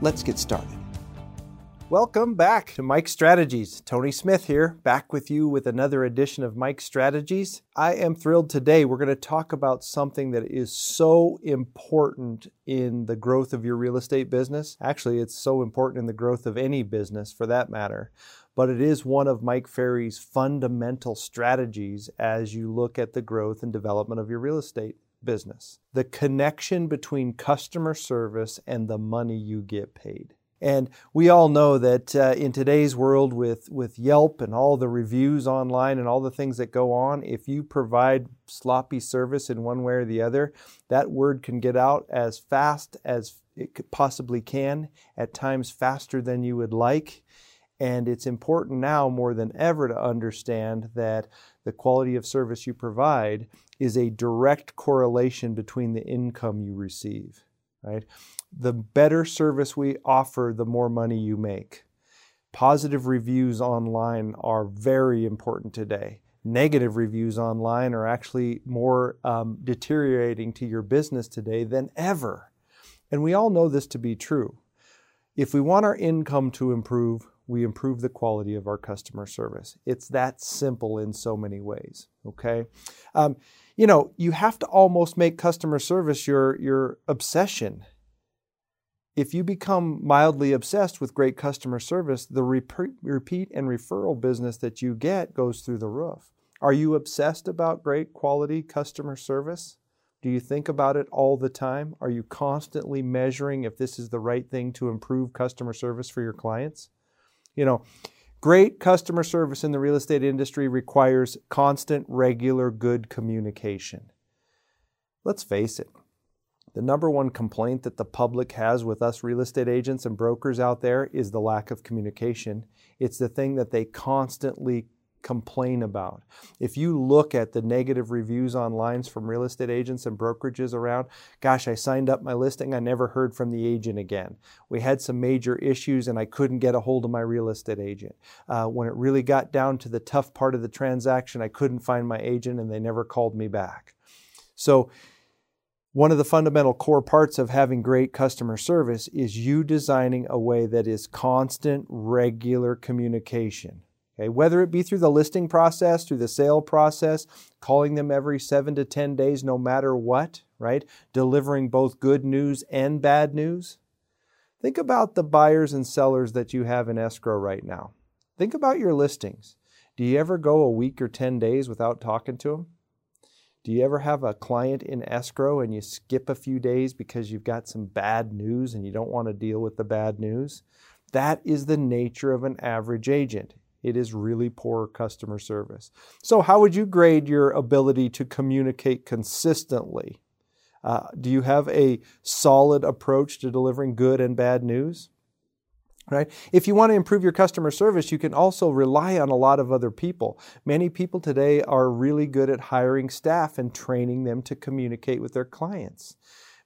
Let's get started. Welcome back to Mike Strategies. Tony Smith here, back with you with another edition of Mike Strategies. I am thrilled today. We're going to talk about something that is so important in the growth of your real estate business. Actually, it's so important in the growth of any business for that matter. But it is one of Mike Ferry's fundamental strategies as you look at the growth and development of your real estate business. The connection between customer service and the money you get paid. And we all know that uh, in today's world, with, with Yelp and all the reviews online and all the things that go on, if you provide sloppy service in one way or the other, that word can get out as fast as it possibly can, at times faster than you would like. And it's important now more than ever to understand that the quality of service you provide is a direct correlation between the income you receive, right? The better service we offer, the more money you make. Positive reviews online are very important today. Negative reviews online are actually more um, deteriorating to your business today than ever. And we all know this to be true. If we want our income to improve, we improve the quality of our customer service. It's that simple in so many ways. Okay. Um, you know, you have to almost make customer service your, your obsession. If you become mildly obsessed with great customer service, the repeat and referral business that you get goes through the roof. Are you obsessed about great quality customer service? Do you think about it all the time? Are you constantly measuring if this is the right thing to improve customer service for your clients? You know, Great customer service in the real estate industry requires constant, regular, good communication. Let's face it, the number one complaint that the public has with us real estate agents and brokers out there is the lack of communication. It's the thing that they constantly complain about. If you look at the negative reviews online from real estate agents and brokerages around, gosh, I signed up my listing, I never heard from the agent again. We had some major issues and I couldn't get a hold of my real estate agent. Uh, when it really got down to the tough part of the transaction, I couldn't find my agent and they never called me back. So, one of the fundamental core parts of having great customer service is you designing a way that is constant, regular communication. Okay, whether it be through the listing process, through the sale process, calling them every seven to 10 days, no matter what, right? Delivering both good news and bad news. Think about the buyers and sellers that you have in escrow right now. Think about your listings. Do you ever go a week or 10 days without talking to them? Do you ever have a client in escrow and you skip a few days because you've got some bad news and you don't want to deal with the bad news? That is the nature of an average agent it is really poor customer service. So, how would you grade your ability to communicate consistently? Uh, do you have a solid approach to delivering good and bad news? Right? If you want to improve your customer service, you can also rely on a lot of other people. Many people today are really good at hiring staff and training them to communicate with their clients.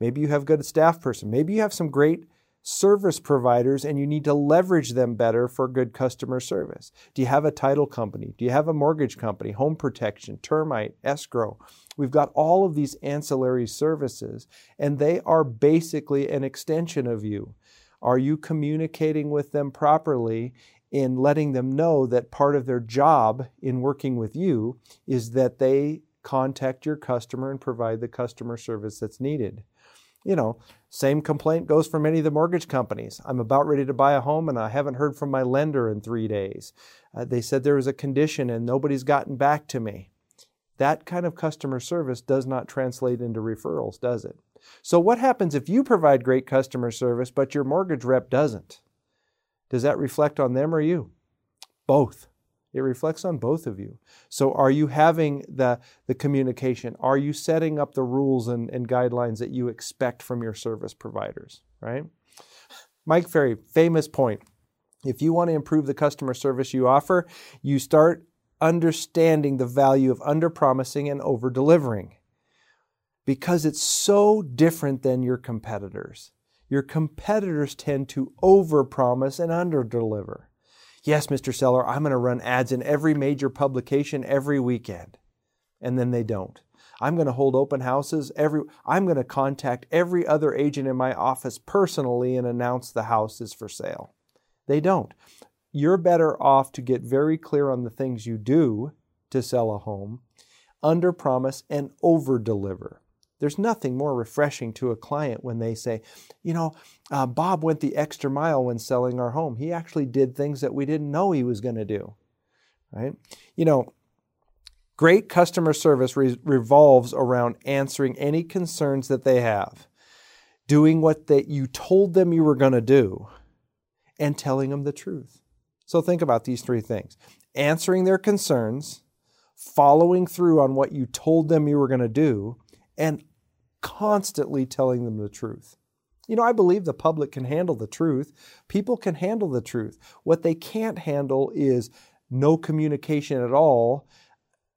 Maybe you have a good staff person. Maybe you have some great service providers and you need to leverage them better for good customer service. Do you have a title company? Do you have a mortgage company, home protection, termite, escrow? We've got all of these ancillary services and they are basically an extension of you. Are you communicating with them properly in letting them know that part of their job in working with you is that they contact your customer and provide the customer service that's needed? you know, same complaint goes for many of the mortgage companies. I'm about ready to buy a home and I haven't heard from my lender in three days. Uh, they said there was a condition and nobody's gotten back to me. That kind of customer service does not translate into referrals, does it? So, what happens if you provide great customer service but your mortgage rep doesn't? Does that reflect on them or you? Both. It reflects on both of you. So, are you having the, the communication? Are you setting up the rules and, and guidelines that you expect from your service providers, right? Mike Ferry, famous point. If you want to improve the customer service you offer, you start understanding the value of under promising and over delivering because it's so different than your competitors. Your competitors tend to over promise and under deliver. Yes, Mr. Seller, I'm going to run ads in every major publication every weekend. And then they don't. I'm going to hold open houses every I'm going to contact every other agent in my office personally and announce the house is for sale. They don't you're better off to get very clear on the things you do to sell a home, under promise and over deliver. There's nothing more refreshing to a client when they say, you know, uh, Bob went the extra mile when selling our home. He actually did things that we didn't know he was going to do. Right? You know, great customer service re- revolves around answering any concerns that they have, doing what they, you told them you were going to do, and telling them the truth. So think about these three things answering their concerns, following through on what you told them you were going to do, and constantly telling them the truth. You know, I believe the public can handle the truth. People can handle the truth. What they can't handle is no communication at all,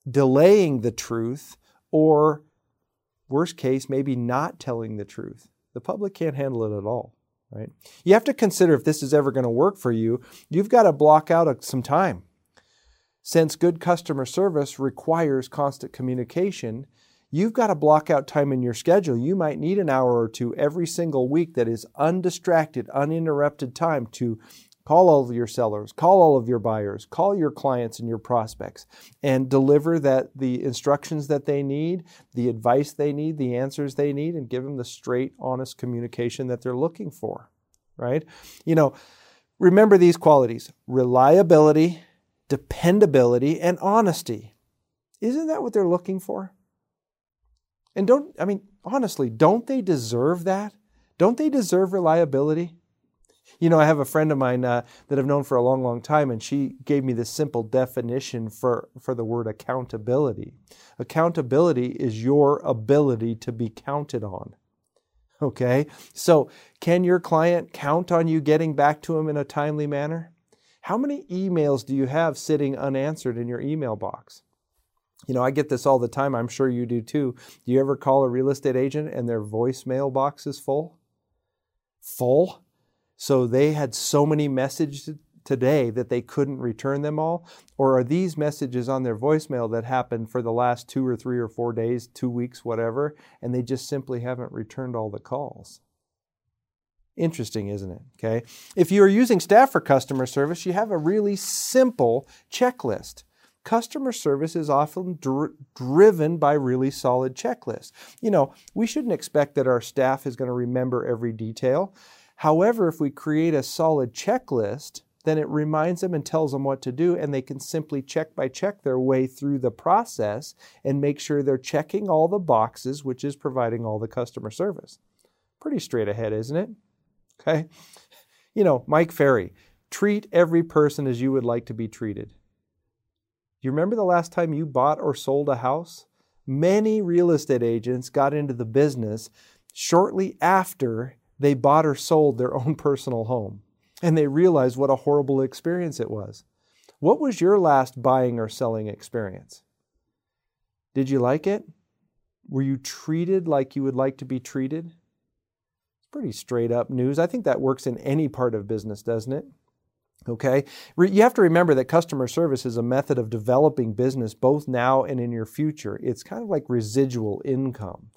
delaying the truth, or worst case, maybe not telling the truth. The public can't handle it at all right? You have to consider if this is ever going to work for you, you've got to block out some time. Since good customer service requires constant communication, you've got to block out time in your schedule. You might need an hour or two every single week that is undistracted, uninterrupted time to call all of your sellers, call all of your buyers, call your clients and your prospects, and deliver that the instructions that they need, the advice they need, the answers they need, and give them the straight, honest communication that they're looking for. Right? You know, remember these qualities reliability, dependability, and honesty. Isn't that what they're looking for? And don't, I mean, honestly, don't they deserve that? Don't they deserve reliability? You know, I have a friend of mine uh, that I've known for a long, long time, and she gave me this simple definition for, for the word accountability. Accountability is your ability to be counted on. Okay? So, can your client count on you getting back to him in a timely manner? How many emails do you have sitting unanswered in your email box? You know, I get this all the time. I'm sure you do too. Do you ever call a real estate agent and their voicemail box is full? Full? So they had so many messages today that they couldn't return them all? Or are these messages on their voicemail that happened for the last two or three or four days, two weeks, whatever, and they just simply haven't returned all the calls? Interesting, isn't it? Okay. If you are using staff for customer service, you have a really simple checklist. Customer service is often dr- driven by really solid checklists. You know, we shouldn't expect that our staff is going to remember every detail. However, if we create a solid checklist, then it reminds them and tells them what to do, and they can simply check by check their way through the process and make sure they're checking all the boxes, which is providing all the customer service. Pretty straight ahead, isn't it? Okay. You know, Mike Ferry, treat every person as you would like to be treated. Do you remember the last time you bought or sold a house? Many real estate agents got into the business shortly after they bought or sold their own personal home and they realized what a horrible experience it was. What was your last buying or selling experience? Did you like it? Were you treated like you would like to be treated? It's pretty straight up news. I think that works in any part of business, doesn't it? Okay. You have to remember that customer service is a method of developing business both now and in your future. It's kind of like residual income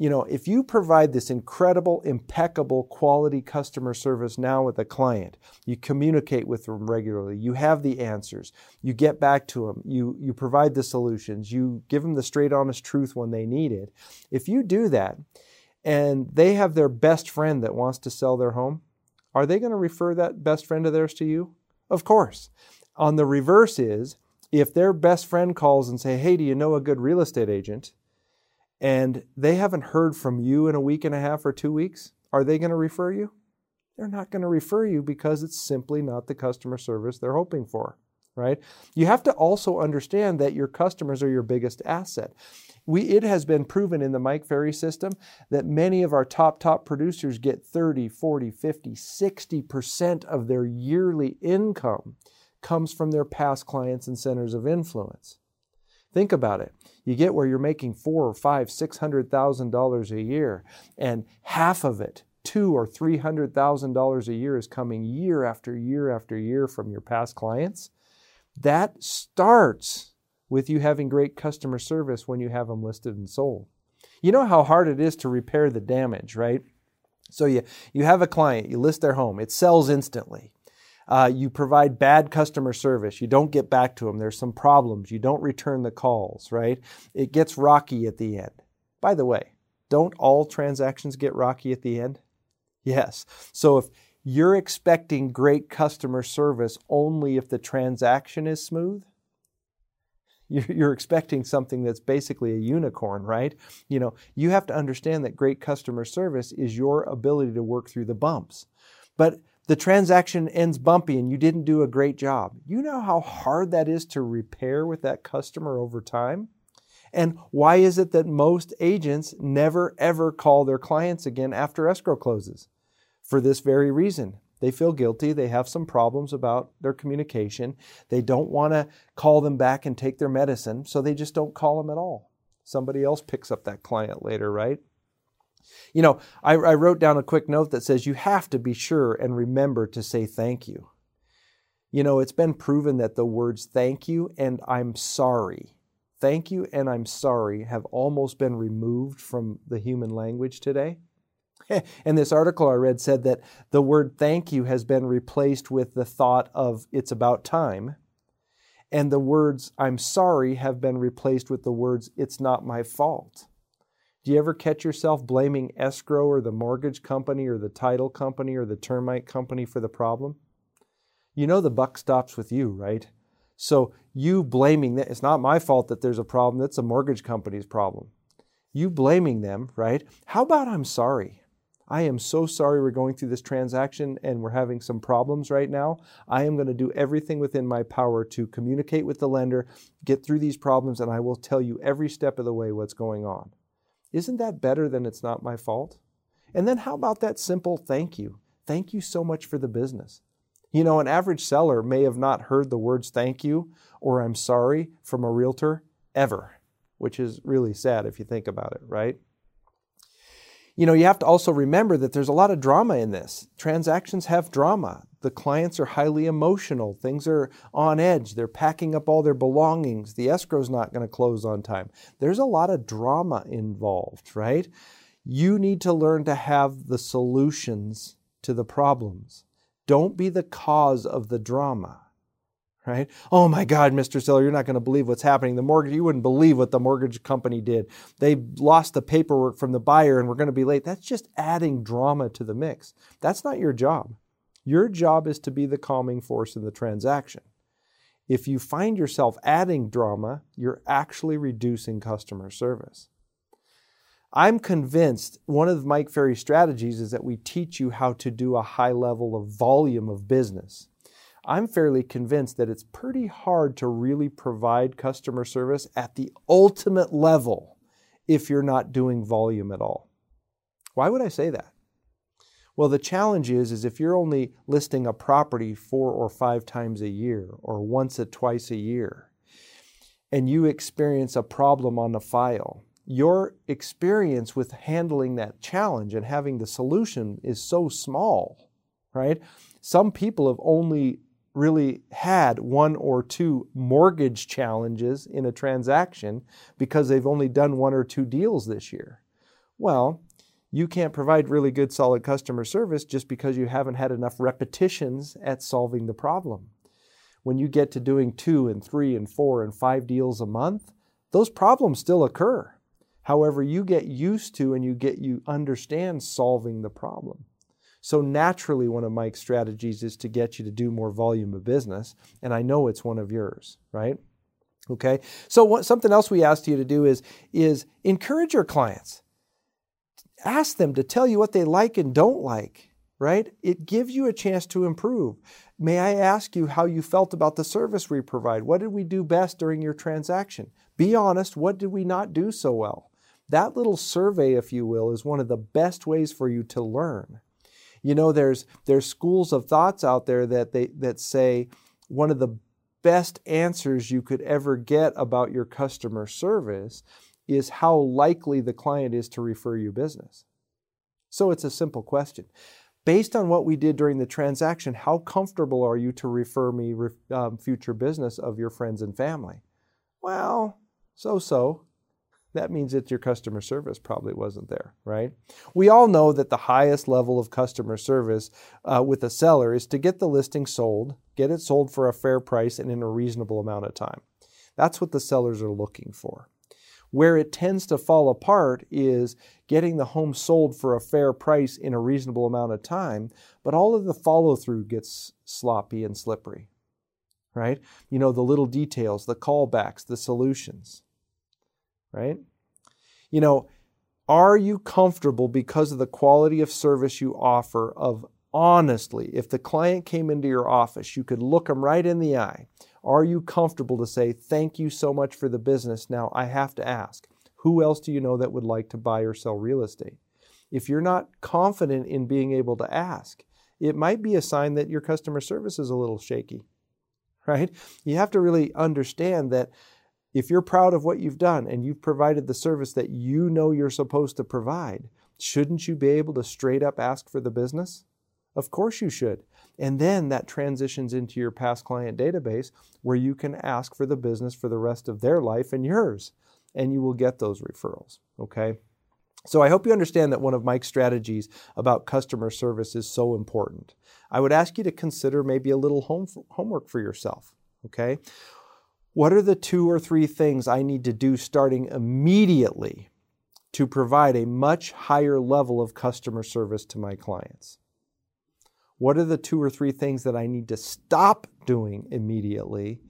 you know, if you provide this incredible, impeccable quality customer service now with a client, you communicate with them regularly, you have the answers, you get back to them, you, you provide the solutions, you give them the straight, honest truth when they need it. If you do that and they have their best friend that wants to sell their home, are they going to refer that best friend of theirs to you? Of course. On the reverse is, if their best friend calls and say, "Hey, do you know a good real estate agent?" and they haven't heard from you in a week and a half or two weeks, are they going to refer you? They're not going to refer you because it's simply not the customer service they're hoping for, right? You have to also understand that your customers are your biggest asset. we, it has been proven in the Mike Ferry system that many of our top, top producers get 30, 40, 50, 60% of their yearly income comes from their past clients and centers of influence. Think about it. You get where you're making four or five, six hundred thousand dollars a year, and half of it, two or three hundred thousand dollars a year, is coming year after year after year from your past clients. That starts with you having great customer service when you have them listed and sold. You know how hard it is to repair the damage, right? So you, you have a client, you list their home, it sells instantly. Uh, you provide bad customer service. You don't get back to them. There's some problems. You don't return the calls, right? It gets rocky at the end. By the way, don't all transactions get rocky at the end? Yes. So if you're expecting great customer service only if the transaction is smooth, you're expecting something that's basically a unicorn, right? You know, you have to understand that great customer service is your ability to work through the bumps. But the transaction ends bumpy and you didn't do a great job. You know how hard that is to repair with that customer over time? And why is it that most agents never ever call their clients again after escrow closes? For this very reason. They feel guilty. They have some problems about their communication. They don't want to call them back and take their medicine, so they just don't call them at all. Somebody else picks up that client later, right? You know, I, I wrote down a quick note that says you have to be sure and remember to say thank you. You know, it's been proven that the words thank you and I'm sorry, thank you and I'm sorry have almost been removed from the human language today. and this article I read said that the word thank you has been replaced with the thought of it's about time. And the words I'm sorry have been replaced with the words it's not my fault. Do you ever catch yourself blaming escrow or the mortgage company or the title company or the termite company for the problem? You know the buck stops with you, right? So you blaming that, it's not my fault that there's a problem, that's a mortgage company's problem. You blaming them, right? How about I'm sorry? I am so sorry we're going through this transaction and we're having some problems right now. I am going to do everything within my power to communicate with the lender, get through these problems, and I will tell you every step of the way what's going on. Isn't that better than it's not my fault? And then how about that simple thank you? Thank you so much for the business. You know, an average seller may have not heard the words thank you or I'm sorry from a realtor ever, which is really sad if you think about it, right? You know, you have to also remember that there's a lot of drama in this. Transactions have drama. The clients are highly emotional. Things are on edge. They're packing up all their belongings. The escrow's not going to close on time. There's a lot of drama involved, right? You need to learn to have the solutions to the problems. Don't be the cause of the drama right? Oh my God, Mr. Seller, you're not going to believe what's happening. The mortgage, you wouldn't believe what the mortgage company did. They lost the paperwork from the buyer and we're going to be late. That's just adding drama to the mix. That's not your job. Your job is to be the calming force in the transaction. If you find yourself adding drama, you're actually reducing customer service. I'm convinced one of Mike Ferry's strategies is that we teach you how to do a high level of volume of business. I'm fairly convinced that it's pretty hard to really provide customer service at the ultimate level if you're not doing volume at all. Why would I say that? Well, the challenge is, is if you're only listing a property four or five times a year or once or twice a year, and you experience a problem on the file, your experience with handling that challenge and having the solution is so small, right? Some people have only really had one or two mortgage challenges in a transaction because they've only done one or two deals this year. Well, you can't provide really good, solid customer service just because you haven't had enough repetitions at solving the problem. When you get to doing two and three and four and five deals a month, those problems still occur. However, you get used to and you get you understand solving the problem. So naturally, one of Mike's strategies is to get you to do more volume of business, and I know it's one of yours, right? Okay. So what, something else we asked you to do is is encourage your clients. Ask them to tell you what they like and don't like. right? It gives you a chance to improve. May I ask you how you felt about the service we provide? What did we do best during your transaction? Be honest, what did we not do so well? That little survey, if you will, is one of the best ways for you to learn. You know, there's there's schools of thoughts out there that they that say one of the best answers you could ever get about your customer service is how likely the client is to refer you business. So it's a simple question. Based on what we did during the transaction, how comfortable are you to refer me um, future business of your friends and family? Well, so so that means that your customer service probably wasn't there, right? We all know that the highest level of customer service uh, with a seller is to get the listing sold, get it sold for a fair price and in a reasonable amount of time. That's what the sellers are looking for. Where it tends to fall apart is getting the home sold for a fair price in a reasonable amount of time, but all of the follow through gets sloppy and slippery, right? You know, the little details, the callbacks, the solutions right? You know, are you comfortable because of the quality of service you offer of honestly, if the client came into your office, you could look them right in the eye. Are you comfortable to say, thank you so much for the business? Now I have to ask, who else do you know that would like to buy or sell real estate? If you're not confident in being able to ask, it might be a sign that your customer service is a little shaky, right? You have to really understand that if you're proud of what you've done and you've provided the service that you know you're supposed to provide, shouldn't you be able to straight up ask for the business? Of course you should. And then that transitions into your past client database where you can ask for the business for the rest of their life and yours, and you will get those referrals. Okay? So I hope you understand that one of Mike's strategies about customer service is so important. I would ask you to consider maybe a little home, homework for yourself. Okay? What are the two or three things I need to do starting immediately to provide a much higher level of customer service to my clients? What are the two or three things that I need to stop doing immediately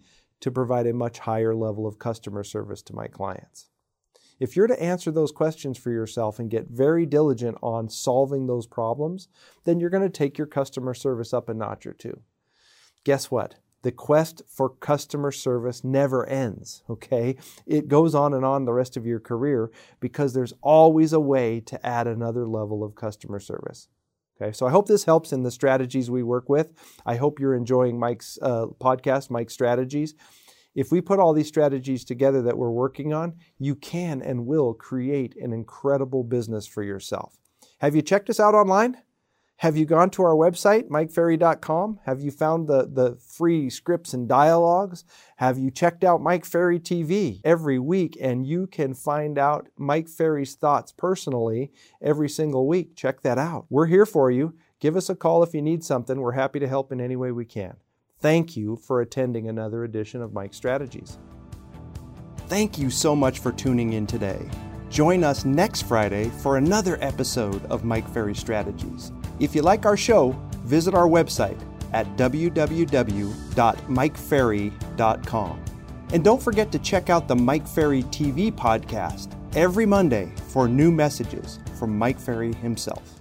to provide a much higher level of customer service to my clients? If you're to answer those questions for yourself and get very diligent on solving those problems, then you're going to take your customer service up a notch or two. Guess what? The quest for customer service never ends, okay? It goes on and on the rest of your career because there's always a way to add another level of customer service. Okay, so I hope this helps in the strategies we work with. I hope you're enjoying Mike's uh, podcast, Mike's Strategies. If we put all these strategies together that we're working on, you can and will create an incredible business for yourself. Have you checked us out online? Have you gone to our website, mikeferry.com? Have you found the, the free scripts and dialogues? Have you checked out Mike Ferry TV every week? And you can find out Mike Ferry's thoughts personally every single week. Check that out. We're here for you. Give us a call if you need something. We're happy to help in any way we can. Thank you for attending another edition of Mike Strategies. Thank you so much for tuning in today. Join us next Friday for another episode of Mike Ferry Strategies. If you like our show, visit our website at www.mikeferry.com. And don't forget to check out the Mike Ferry TV podcast every Monday for new messages from Mike Ferry himself.